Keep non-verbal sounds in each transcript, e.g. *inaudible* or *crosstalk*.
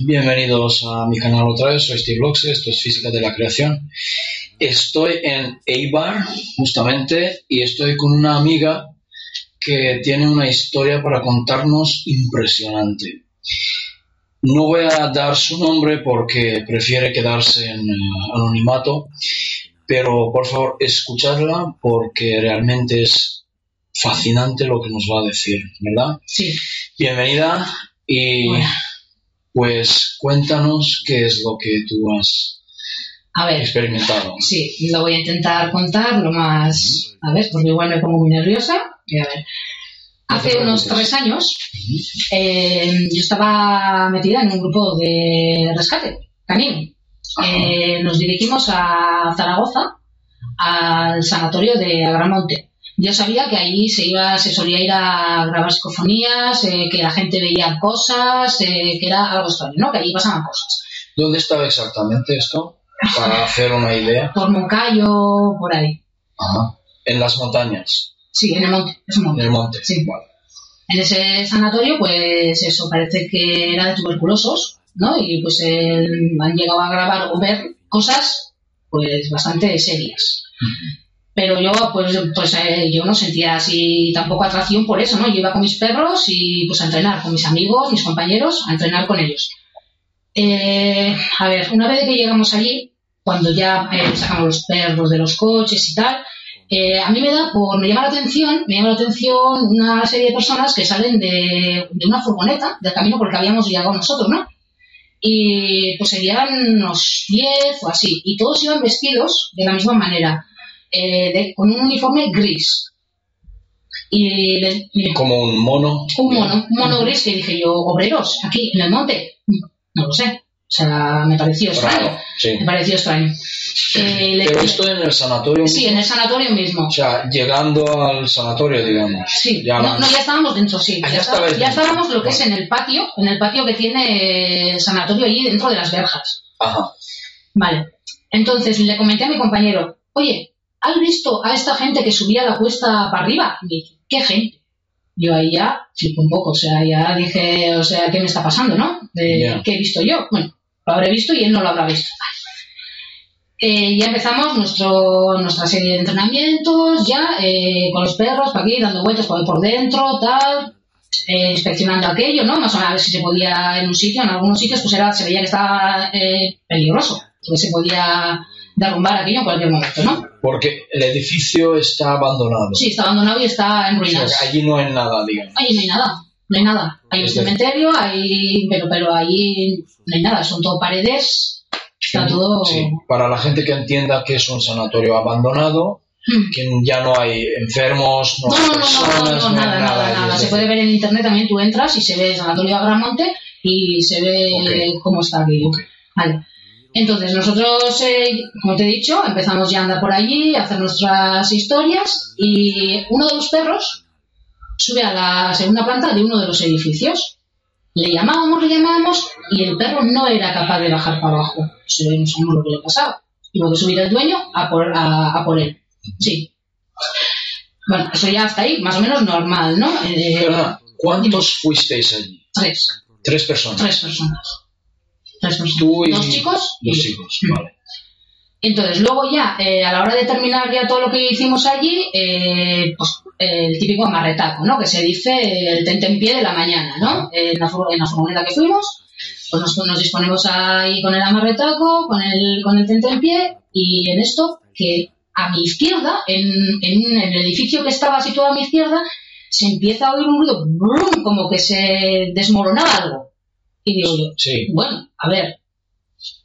Bienvenidos a mi canal otra vez, soy Steve Loxe, esto es Física de la Creación. Estoy en Eibar, justamente, y estoy con una amiga que tiene una historia para contarnos impresionante. No voy a dar su nombre porque prefiere quedarse en uh, anonimato, pero por favor escuchadla porque realmente es fascinante lo que nos va a decir, ¿verdad? Sí. Bienvenida y Bueno. Pues cuéntanos qué es lo que tú has A ver, experimentado. sí, lo voy a intentar contar lo más. A ver, porque igual me pongo muy nerviosa. Y a ver. Hace unos tres años eh, yo estaba metida en un grupo de rescate canino. Eh, nos dirigimos a Zaragoza, al sanatorio de Agramonte. Yo sabía que allí se iba, se solía ir a grabar psicofonías, eh, que la gente veía cosas, eh, que era algo extraño, ¿no? Que allí pasaban cosas. ¿Dónde estaba exactamente esto? Para hacer una idea. Por Moncayo, por ahí. Ajá. En las montañas, Sí, en el monte, es un en el monte. Sí. Vale. En ese sanatorio, pues eso, parece que era de tuberculosos, ¿no? Y pues eh, han llegado a grabar o ver cosas, pues bastante serias. Pero yo, pues, pues eh, yo no sentía así tampoco atracción por eso, ¿no? Yo iba con mis perros y pues a entrenar con mis amigos, mis compañeros, a entrenar con ellos. Eh, a ver, una vez que llegamos allí, cuando ya eh, sacamos los perros de los coches y tal, eh, a mí me da por, me llama la atención, me llama la atención una serie de personas que salen de, de una furgoneta del camino por el que habíamos llegado nosotros, ¿no? Y pues serían unos 10 o así, y todos iban vestidos de la misma manera, eh, de- con un uniforme gris. Y, Como un mono. un mono, un mono gris que dije yo, obreros, aquí en el monte, no lo sé, o sea, me pareció extraño, Raro, sí. me pareció extraño. Eh, Pero esto en el sanatorio. sí, en el sanatorio mismo. O sea, llegando al sanatorio, digamos. Sí, Ya no, no- ya estábamos dentro, sí. Ah, ya, ya está- estábamos lo que es en el patio, en el patio que tiene el sanatorio allí dentro de las verjas. Ajá. Vale. Entonces le comenté a mi compañero, oye, ¿has visto a esta gente que subía la cuesta para arriba? Y me dice, ¿qué gente? Yo ahí ya flipé un poco, o sea, ya dije, o sea, ¿qué me está pasando, no? De. ¿Qué he visto yo? Bueno, lo habré visto y él no lo habrá visto. Eh, ya empezamos nuestro, nuestra serie de entrenamientos, ya eh, con los perros, por aquí, dando vueltas por, por dentro, tal, eh, inspeccionando aquello, ¿no? Más o menos a ver si se podía en un sitio, en algunos sitios, pues era, se veía que estaba eh, peligroso, que se podía derrumbar aquello en cualquier momento, ¿no? Porque el edificio está abandonado. Sí, está abandonado y está en O sea, ruinas. allí no hay nada, digamos. Ahí no hay nada, no hay nada. Hay un cementerio, hay, pero, pero ahí no hay nada, son todo paredes, está todo... Sí. Para la gente que entienda que es un sanatorio abandonado, Hmm. que ya no hay enfermos, no, No, hay no, personas, no, no nada, hay nada, allí, nada. Se puede ver en internet también, tú entras y se ve el Sanatorio Agramonte y se ve Ok. cómo está aquello. Ok. Vale. Entonces, nosotros, eh, como te he dicho, empezamos ya a andar por allí, a hacer nuestras historias y uno de los perros sube a la segunda planta de uno de los edificios. Le llamábamos, le llamábamos y el perro no era capaz de bajar para abajo. No sabemos lo que le pasaba. Tuvo que subir el dueño a por, a, a por él. Sí. Bueno, eso ya hasta ahí, más o menos normal, ¿no? Eh, ¿cuántos fuisteis allí? tres, Tres personas. tres personas. Tú y Dos chicos Dos chicos, vale. Entonces, luego ya, eh, a la hora de terminar ya todo lo que hicimos allí, eh, pues el típico amarretaco, ¿no? Que se dice el tentempié de la mañana, ¿no? En la, en la furgoneta que fuimos, pues nos, nos disponemos ahí con el amarretaco, con el, con el tentempié, y en esto, que a mi izquierda, en, en, en el edificio que estaba situado a mi izquierda, se empieza a oír un ruido, brum, como que se desmoronaba algo. Y digo yo, Sí. bueno, a ver,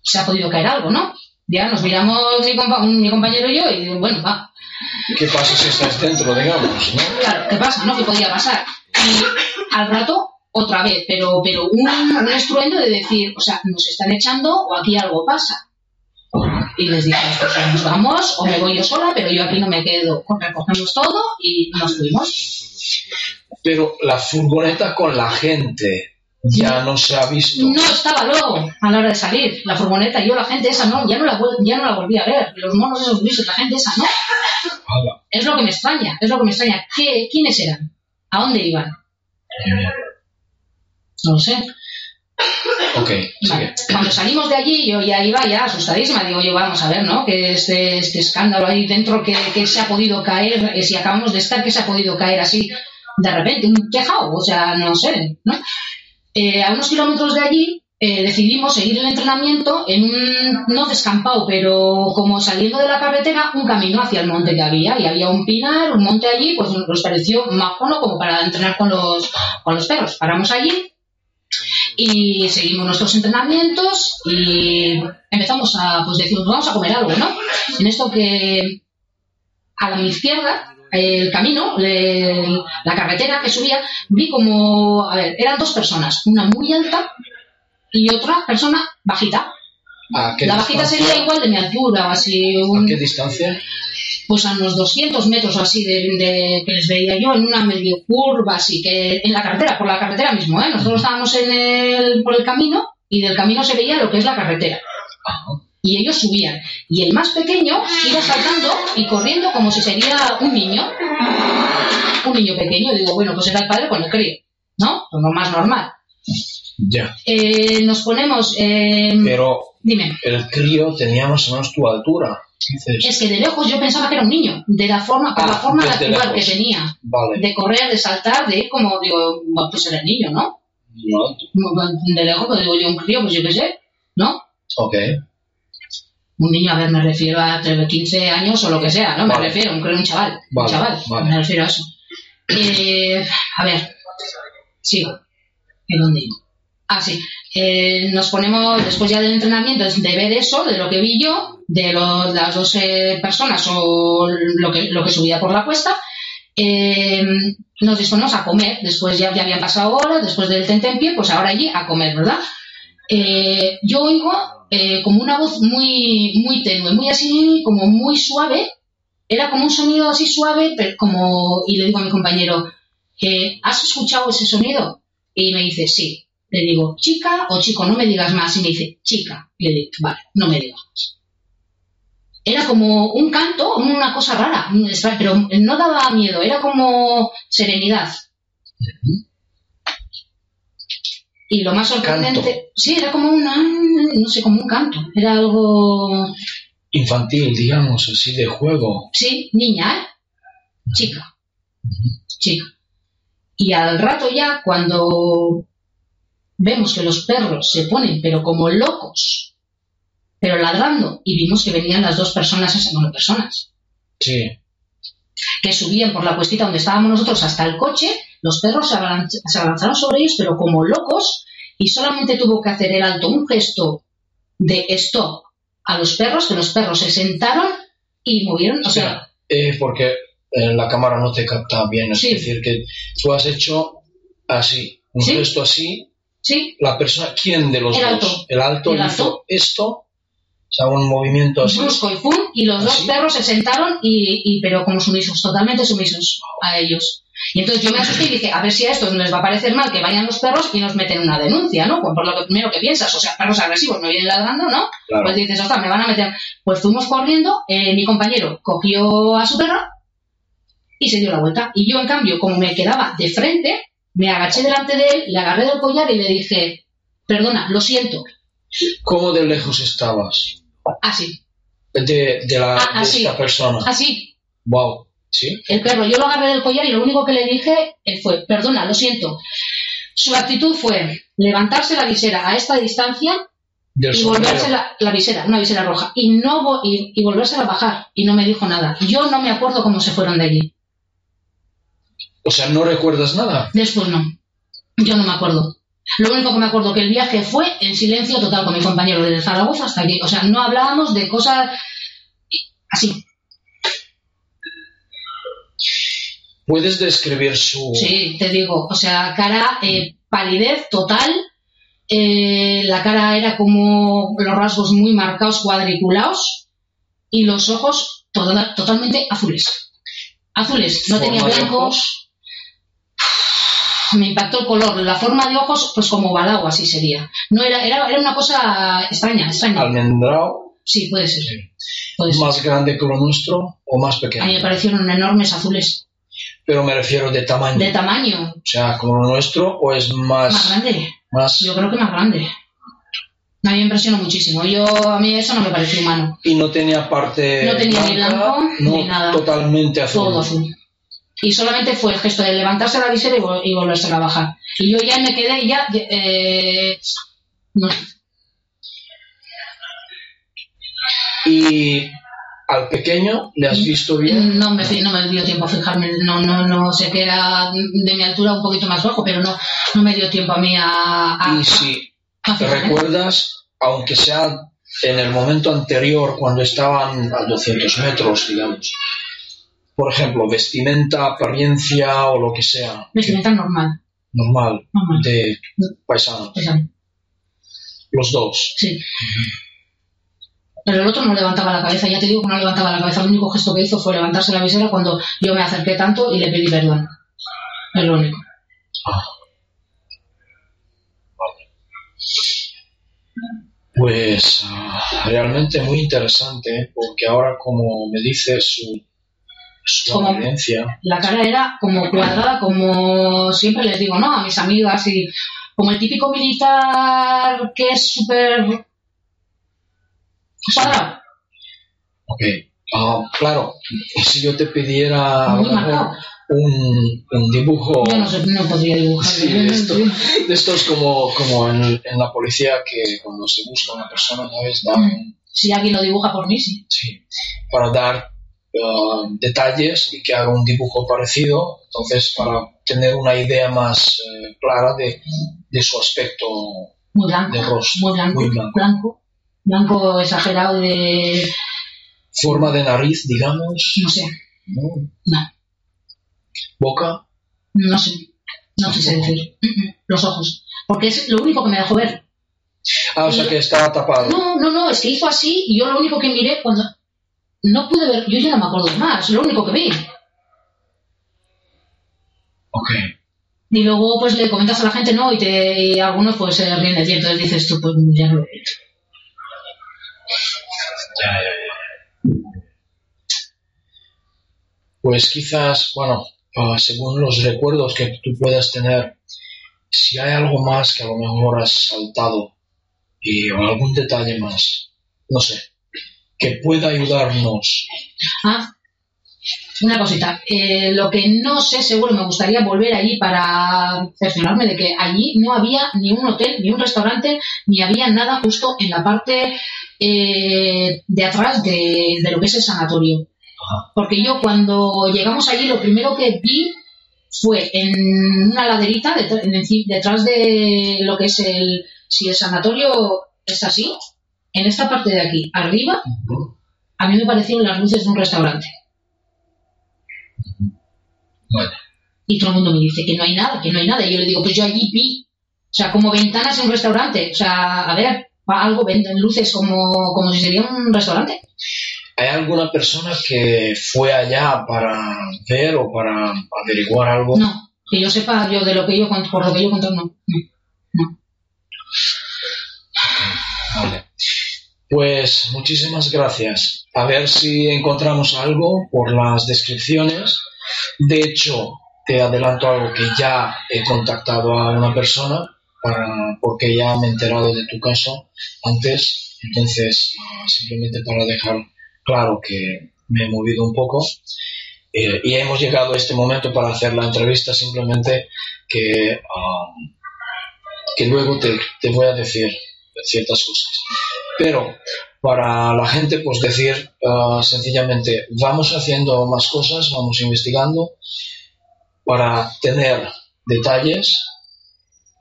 se ha podido caer algo, ¿no? Ya nos miramos mi, compa- mi compañero y yo y digo, bueno, va, ¿Qué pasa si estás dentro, digamos? ¿no? claro, ¿qué pasa? ¿No? ¿Qué podía pasar? Y al rato, otra vez, pero, pero un, un estruendo de decir, o sea, nos están echando o aquí algo pasa. Y les dije, pues nos vamos o me voy yo sola, pero yo aquí no me quedo. Recogemos todo y nos fuimos. Pero la furgoneta con la gente ya no se ha visto. No estaba luego a la hora de salir la furgoneta. Yo la gente esa no, ya no la, ya no la volví a ver. Los monos esos grises, la gente esa no. Es lo que me extraña, es lo que me extraña. ¿Qué, ¿Quiénes eran? ¿A dónde iban? No lo sé. Ok, Vale. Cuando salimos de allí, yo ya iba ya asustadísima. Digo, yo vamos a ver, ¿no? Que este, este escándalo ahí dentro que, que se ha podido caer, si acabamos de estar, que se ha podido caer así de repente, un tejado, o sea, no sé, ¿no? Eh, a unos kilómetros de allí eh, decidimos seguir el entrenamiento en un, no descampado, pero como saliendo de la carretera, un camino hacia el monte que había. Y había un pinar, un monte allí, pues nos pareció majono como para entrenar con los, con los perros. Paramos allí y seguimos nuestros entrenamientos y empezamos a, pues decimos, vamos a comer algo, ¿no? En esto que a la izquierda, el camino, la carretera que subía, vi como, a ver, eran dos personas, una muy alta y otra persona bajita. ¿A qué La bajita sería igual de mi altura así, ¿A un- qué distancia? pues a unos 200 metros así de, de- que les veía yo en una medio curva así que en la carretera por la carretera mismo ¿eh? nosotros estábamos en el, por el camino y del camino se veía lo que es la carretera y ellos subían y el más pequeño iba saltando y corriendo como si sería un niño un niño pequeño digo bueno pues era el padre cuando cree ¿no? Pues lo más normal Ya. Eh, nos ponemos eh, Pero dime el crío tenía más o menos tu altura. Dices, es que de lejos yo pensaba que era un niño de la forma por la Ah, forma de desde actuar que tenía vale. de correr, de saltar, de ir como, digo, pues era el niño, ¿no? No, De lejos, pues digo yo, un crío, pues yo qué sé, ¿no? Ok. Un niño, a ver, me refiero a entre 15 años o lo que sea, ¿no? Me refiero, un, un chaval, un chaval, vale. me refiero a eso. Eh, a ver, sigo. ¿En dónde iba? Ah, sí. Eh, nos ponemos, después ya del entrenamiento, de ver eso, de lo que vi yo, de lo- las dos eh, personas o lo que, lo que subía por la cuesta, eh, nos disponemos a comer. Después ya, ya habían pasado horas, después del tentempié, pues ahora allí a comer, ¿verdad? Eh, yo oigo eh, como una voz muy, muy tenue, muy así, como muy suave. Era como un sonido así suave, pero como, y le digo a mi compañero, eh, ¿has escuchado ese sonido? Y me dice, sí. Le digo, chica o chico, no me digas más. Y me dice, chica. Y le digo, vale, no me digas más. Era como un canto, una cosa rara, pero no daba miedo, era como serenidad. Y lo más sorprendente, Canto. sí, era como una, no sé, como un canto, era algo, Infantil, digamos, así de juego. sí, niña, ¿eh? Chica, chica. Y al rato ya, cuando vemos que los perros se ponen, pero como locos, pero ladrando, y vimos que venían las dos personas, esas, bueno, personas, Sí. que subían por la cuestita donde estábamos nosotros hasta el coche, los perros se, abalanzaron sobre ellos, pero como locos, y solamente tuvo que hacer el alto un gesto de stop a los perros, que los perros se sentaron y movieron, o sea, Eh, porque eh, la cámara no te capta bien. Es Sí. decir, que tú has hecho así, un Sí. gesto así. sí, La persona, ¿quién de los El dos? alto. El alto El hizo alto. esto, o sea, un movimiento así. brusco y pum, y los dos perros se sentaron y, y- pero como sumisos, totalmente sumisos a ellos. Y entonces yo me asusté y dije, a ver si a estos les va a parecer mal que vayan los perros y nos meten una denuncia, ¿no? Por lo que primero que piensas, o sea, perros agresivos me vienen ladrando, ¿no? Claro. Pues dices, ostras, me van a meter. Pues fuimos corriendo, eh, mi compañero cogió a su perra y se dio la vuelta. Y yo, en cambio, como me quedaba de frente, me agaché delante de él, le agarré del collar y le dije, perdona, lo siento. ¿Cómo de lejos estabas? Así, De, de la, Ah, de así. esta persona. así, Wow. ¿Sí? el perro. Yo lo agarré del collar y lo único que le dije él fue, perdona, lo siento. Su actitud fue levantarse la visera a esta distancia Del y volverse la, la visera, una visera roja, y no y, y volverse a bajar, y no me dijo nada. Yo no me acuerdo cómo se fueron de allí. O sea, ¿no recuerdas nada? Después no. Yo no me acuerdo. Lo único que me acuerdo que el viaje fue en silencio total con mi compañero desde Zaragoza hasta aquí. O sea, no hablábamos de cosas así. ¿Puedes describir su... Sí, te digo. O sea, cara, eh, palidez total. eh, la cara era como los rasgos muy marcados, cuadriculados. Y los ojos to- totalmente azules. Azules, no tenía blancos. me impactó el color, la forma de ojos, pues como balao, así sería. No era, era, era una cosa extraña, extraña. Almendrado, Sí, puede ser. Puede ser. más grande que lo nuestro o más A mí me pequeño. parecieron enormes azules. Pero me refiero de tamaño. De tamaño. O sea, como lo nuestro, o es más. Más grande. más- Yo creo que más grande. A mí me impresionó muchísimo. Yo, a mí eso no me pareció humano. Y no tenía parte. No tenía ni blanco no, ni nada. Totalmente azul. Todo azul. Y solamente fue el gesto de levantarse la visera y, vol- y volverse a bajar. Y yo ya me quedé ya. Eh, no, Y al pequeño, ¿le has visto bien? no, me, no me dio tiempo a fijarme. No, no, no sé que era de mi altura un poquito más bajo, pero no, no me dio tiempo a mí a. a- Y si a recuerdas, aunque sea en el momento anterior, cuando estaban a 200 metros, digamos. Por ejemplo, vestimenta, apariencia o lo que sea. Vestimenta normal. Normal, Normal. de paisano. Los dos. Sí. Pero el otro no levantaba la cabeza, ya te digo que no levantaba la cabeza. El único gesto que hizo fue levantarse la visera cuando yo me acerqué tanto y le pedí perdón. Es lo único. Pues ah, realmente muy interesante, ¿eh? porque ahora como me dices su, su Como- evidencia, La cara era como cuadrada, como siempre les digo, ¿no? A mis amigas y como el típico militar que es súper cuadrado. ok. Ah, claro, si yo te pidiera a lo Muy mejor marcado. un, un dibujo Yo no, sé, no podría dibujar. Sí, esto- de estos como, como en, en la policía que cuando se busca una persona, ¿sabes? Dan- Si alguien lo dibuja por mí, sí. sí, para dar ah, detalles y que haga un dibujo parecido, entonces para tener una idea más eh, clara de, de su aspecto Muy blanco. De rostro, Muy blanco. muy blanco. Blanco. Blanco exagerado de. forma de nariz, digamos, No sé. ¿no? No. boca, No sé. No sé decir. Mm, mm. Los ojos. Porque es lo único que me dejó ver. ah, o sea que estaba tapado. No, no, no, es que hizo así y yo lo único que miré cuando. No pude ver, yo ya no me acuerdo más, lo único que vi. Ok, Y luego pues le comentas a la gente, no, y, te, y algunos pues se ríen de ti, entonces dices tú, pues ya no lo he hecho. Pues quizás, bueno, ah, según los recuerdos que tú puedas tener, si hay algo más que a lo mejor has saltado y, algún detalle más, no sé, que pueda ayudarnos. Ah, una cosita, eh, lo que no sé seguro, me gustaría volver allí para cerciorarme de que allí no había ni un hotel, ni un restaurante, ni había nada justo en la parte eh, de atrás de, de lo que es el sanatorio. Porque yo cuando llegamos allí lo primero que vi fue en una laderita detrás de lo que es el, si el sanatorio es así, en esta parte de aquí, arriba, a mí me parecieron las luces de un restaurante. Bueno, Y todo el mundo me dice que no hay nada, que no hay nada. Y yo le digo, pues yo allí vi, o sea, como ventanas en un restaurante. O sea, a ver, algo venden luces como, como si sería un restaurante. ¿hay alguna persona que fue allá para ver o para averiguar algo? No, que yo sepa, yo de lo que yo cuento, por lo que yo cuento, no. no. Vale. Pues muchísimas gracias. A ver si encontramos algo por las descripciones. De hecho, te adelanto algo que ya he contactado a una persona para, porque ya me he enterado de tu caso antes. Entonces, ah, simplemente para dejar claro que me he movido un poco. Eh, y hemos llegado a este momento para hacer la entrevista simplemente que, ah, que luego te, te voy a decir ciertas cosas. Pero para la gente, pues decir ah, sencillamente, vamos haciendo más cosas, vamos investigando para tener detalles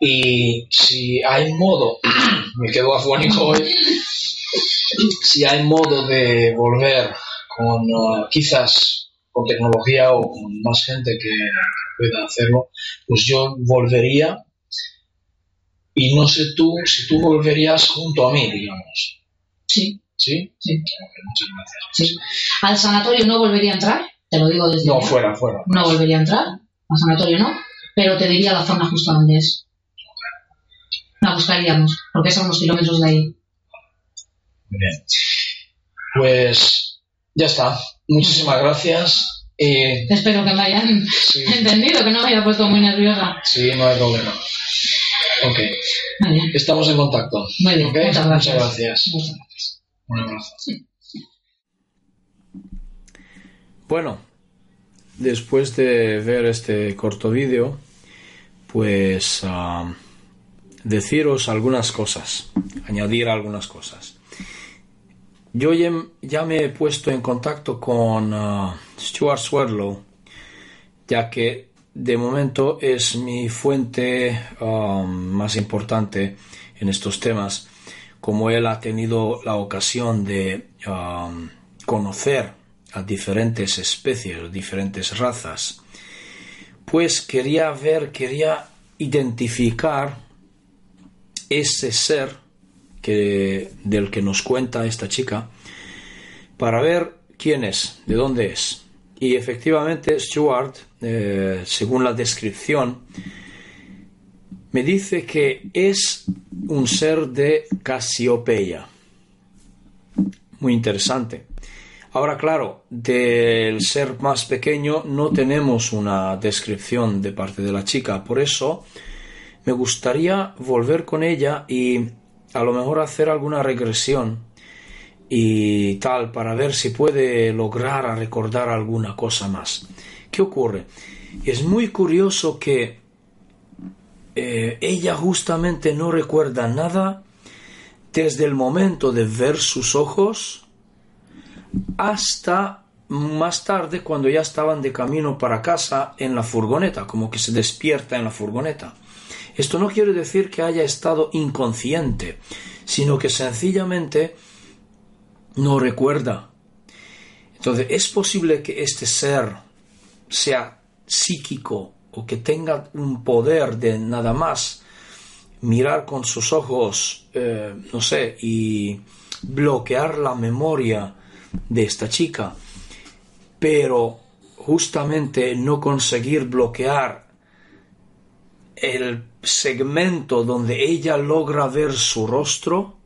y si hay modo, *clears throat* me quedo afónico hoy, si hay modo de volver con ah, quizás con tecnología o con más gente que pueda hacerlo, pues yo volvería y no sé tú si tú volverías junto a mí, digamos. Sí, ¿Sí? sí, muchas gracias. sí. Al sanatorio no volvería a entrar, te lo digo desde No, ya. fuera, fuera. No volvería a entrar, al sanatorio no, pero te diría la zona justo donde es. La buscaríamos, porque es a unos kilómetros de ahí. Muy bien. Pues ya está. Muchísimas gracias Eh, Espero que me hayan Sí. *laughs* entendido, que no me haya puesto muy nerviosa. sí, no hay problema. Ok, bien. estamos en contacto. Muy bien, Ok, muchas gracias. Muchas gracias. Muchas gracias. Un abrazo. Bueno, después de ver este corto vídeo, pues ah, deciros algunas cosas, añadir algunas cosas. Yo ya, me he puesto en contacto con ah, Stuart Swerdlow, ya que de momento es mi fuente ah, más importante en estos temas, como él ha tenido la ocasión de ah, conocer a diferentes especies, diferentes razas, pues quería ver, quería identificar ese ser que, del que nos cuenta esta chica para ver quién es, de dónde es. Y efectivamente Stuart, eh, según la descripción, me dice que es un ser de Casiopeia. Muy interesante. Ahora, claro, del ser más pequeño no tenemos una descripción de parte de la chica, por eso me gustaría volver con ella y a lo mejor hacer alguna regresión y tal para ver si puede lograr recordar alguna cosa más. ¿Qué ocurre? Es muy curioso que eh, ella justamente no recuerda nada desde el momento de ver sus ojos hasta más tarde cuando ya estaban de camino para casa en la furgoneta, como que se despierta en la furgoneta. Esto no quiere decir que haya estado inconsciente, sino que sencillamente no recuerda. Entonces, es posible que este ser sea psíquico o que tenga un poder de nada más mirar con sus ojos, eh, no sé, y bloquear la memoria de esta chica, pero justamente no conseguir bloquear el segmento donde ella logra ver su rostro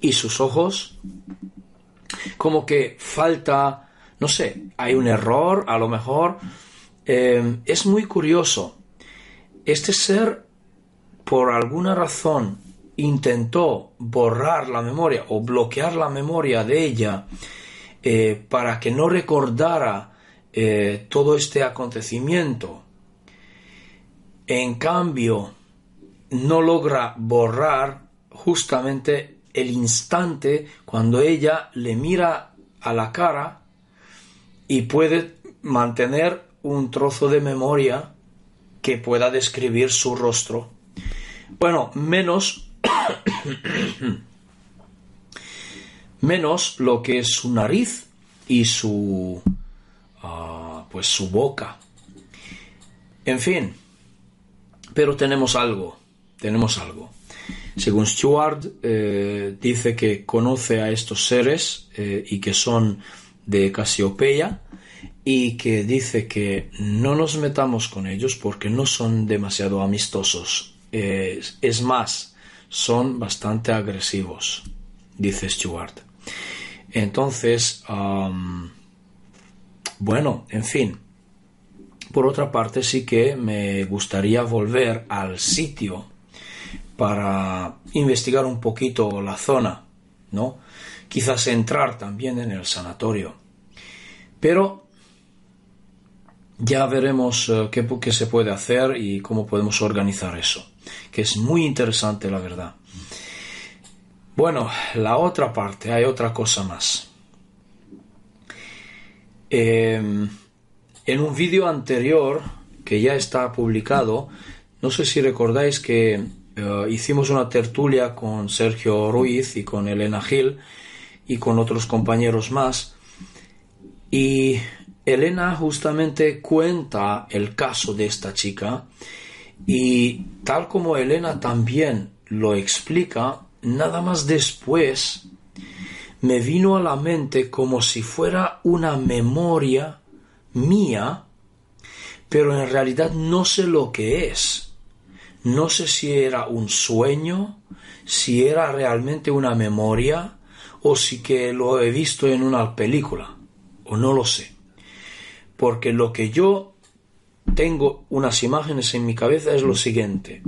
y sus ojos, como que falta, no sé, hay un error, a lo mejor. Eh, es muy curioso. Este ser, por alguna razón, intentó borrar la memoria o bloquear la memoria de ella eh, para que no recordara eh, todo este acontecimiento. En cambio, no logra borrar justamente el instante cuando ella le mira a la cara y puede mantener un trozo de memoria que pueda describir su rostro. Bueno, menos *coughs* menos lo que es su nariz y su ah, pues su boca. En fin, pero tenemos algo, tenemos algo. Según Stuart, eh, dice que conoce a estos seres eh, y que son de Casiopeia y que dice que no nos metamos con ellos porque no son demasiado amistosos. Eh, es más, son bastante agresivos, dice Stuart. Entonces, bueno, en fin. Por otra parte, sí que me gustaría volver al sitio para investigar un poquito la zona, ¿no? Quizás entrar también en el sanatorio. Pero ya veremos eh, qué, qué se puede hacer y cómo podemos organizar eso, que es muy interesante, la verdad. Bueno, la otra parte, hay otra cosa más. Eh, en un vídeo anterior que ya está publicado, no sé si recordáis que eh, hicimos una tertulia con Sergio Ruiz y con Elena Gil y con otros compañeros más. Y Elena justamente cuenta el caso de esta chica y tal como Elena también lo explica, nada más después me vino a la mente como si fuera una memoria mía, pero en realidad no sé lo que es. No sé si era un sueño, si era realmente una memoria o si que lo he visto en una película, o no lo sé. porque lo que yo tengo unas imágenes en mi cabeza es lo siguiente.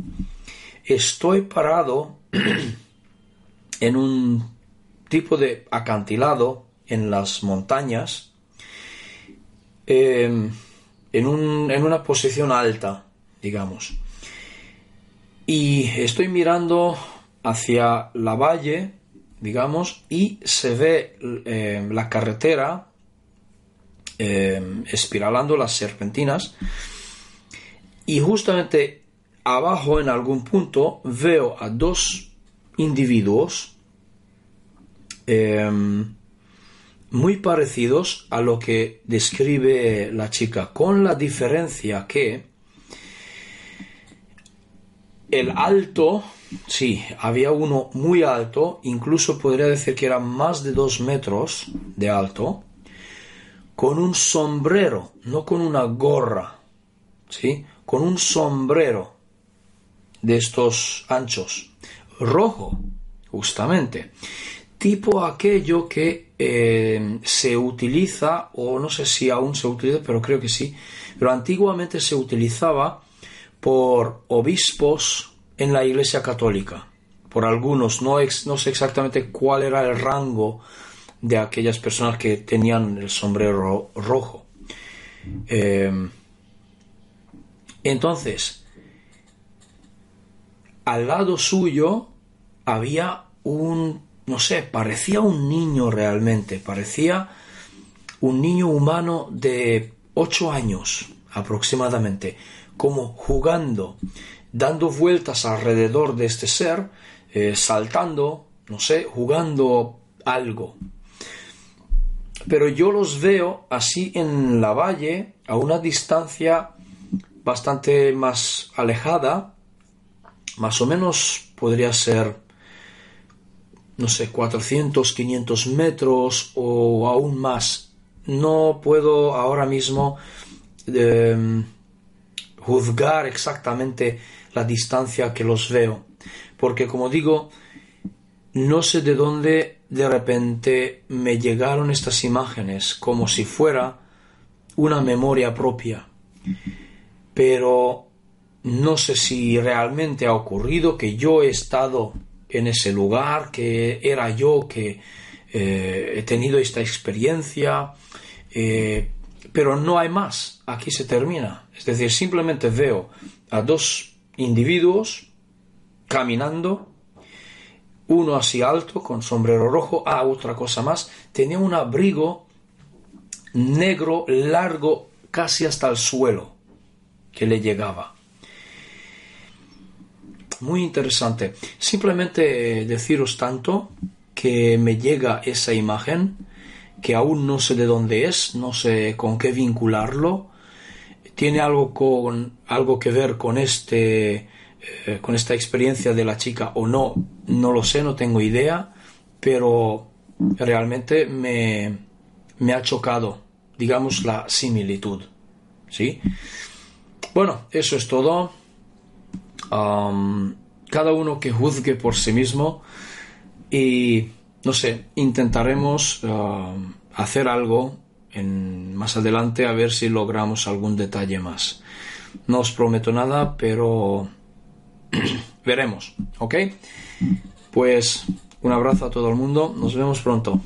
Estoy parado *clears throat* en un tipo de acantilado en las montañas, em, en, en una posición alta, digamos. Y estoy mirando hacia la valle, digamos, y se ve em, la carretera em, espiralando las serpentinas. Y justamente abajo en algún punto veo a dos individuos muy parecidos a lo que describe la chica, con la diferencia que el alto, sí, había uno muy alto, incluso podría decir que era más de dos metros de alto, con un sombrero, no con una gorra, sí, con un sombrero de estos anchos, rojo, justamente, tipo aquello que eh, se utiliza, o no sé si aún se utiliza, pero creo que sí, pero antiguamente se utilizaba por obispos en la Iglesia Católica, por algunos, no, no sé exactamente cuál era el rango de aquellas personas que tenían el sombrero rojo. Eh, entonces, al lado suyo había un, no sé, parecía un niño realmente, parecía un niño humano de ocho años aproximadamente, como jugando, dando vueltas alrededor de este ser, eh, saltando, no sé, jugando algo. Pero yo los veo así en la valle, a una distancia bastante más alejada, más o menos podría ser, no sé, 400, 500 metros o aún más. No puedo ahora mismo em, juzgar exactamente la distancia que los veo, porque como digo, no sé de dónde de repente me llegaron estas imágenes como si fuera una memoria propia pero no sé si realmente ha ocurrido que yo he estado en ese lugar, que era yo que eh, he tenido esta experiencia, eh, pero no hay más, aquí se termina. Es decir, simplemente veo a dos individuos caminando, uno así alto, con sombrero rojo, ah, otra cosa más, tenía un abrigo negro, largo, casi hasta el suelo que le llegaba. Muy interesante. Simplemente eh, deciros tanto que me llega esa imagen, que aún no sé de dónde es, no sé con qué vincularlo. Tiene algo con algo que ver con este eh, con esta experiencia de la chica o no, no lo sé, no tengo idea, pero realmente me, me ha chocado, digamos, la similitud. ¿Sí? Bueno, eso es todo. Cada uno que juzgue por sí mismo y, no sé, intentaremos hacer algo más adelante a ver si logramos algún detalle más. No os prometo nada, pero *clears throat* veremos, ¿ok? Pues un abrazo a todo el mundo, nos vemos pronto.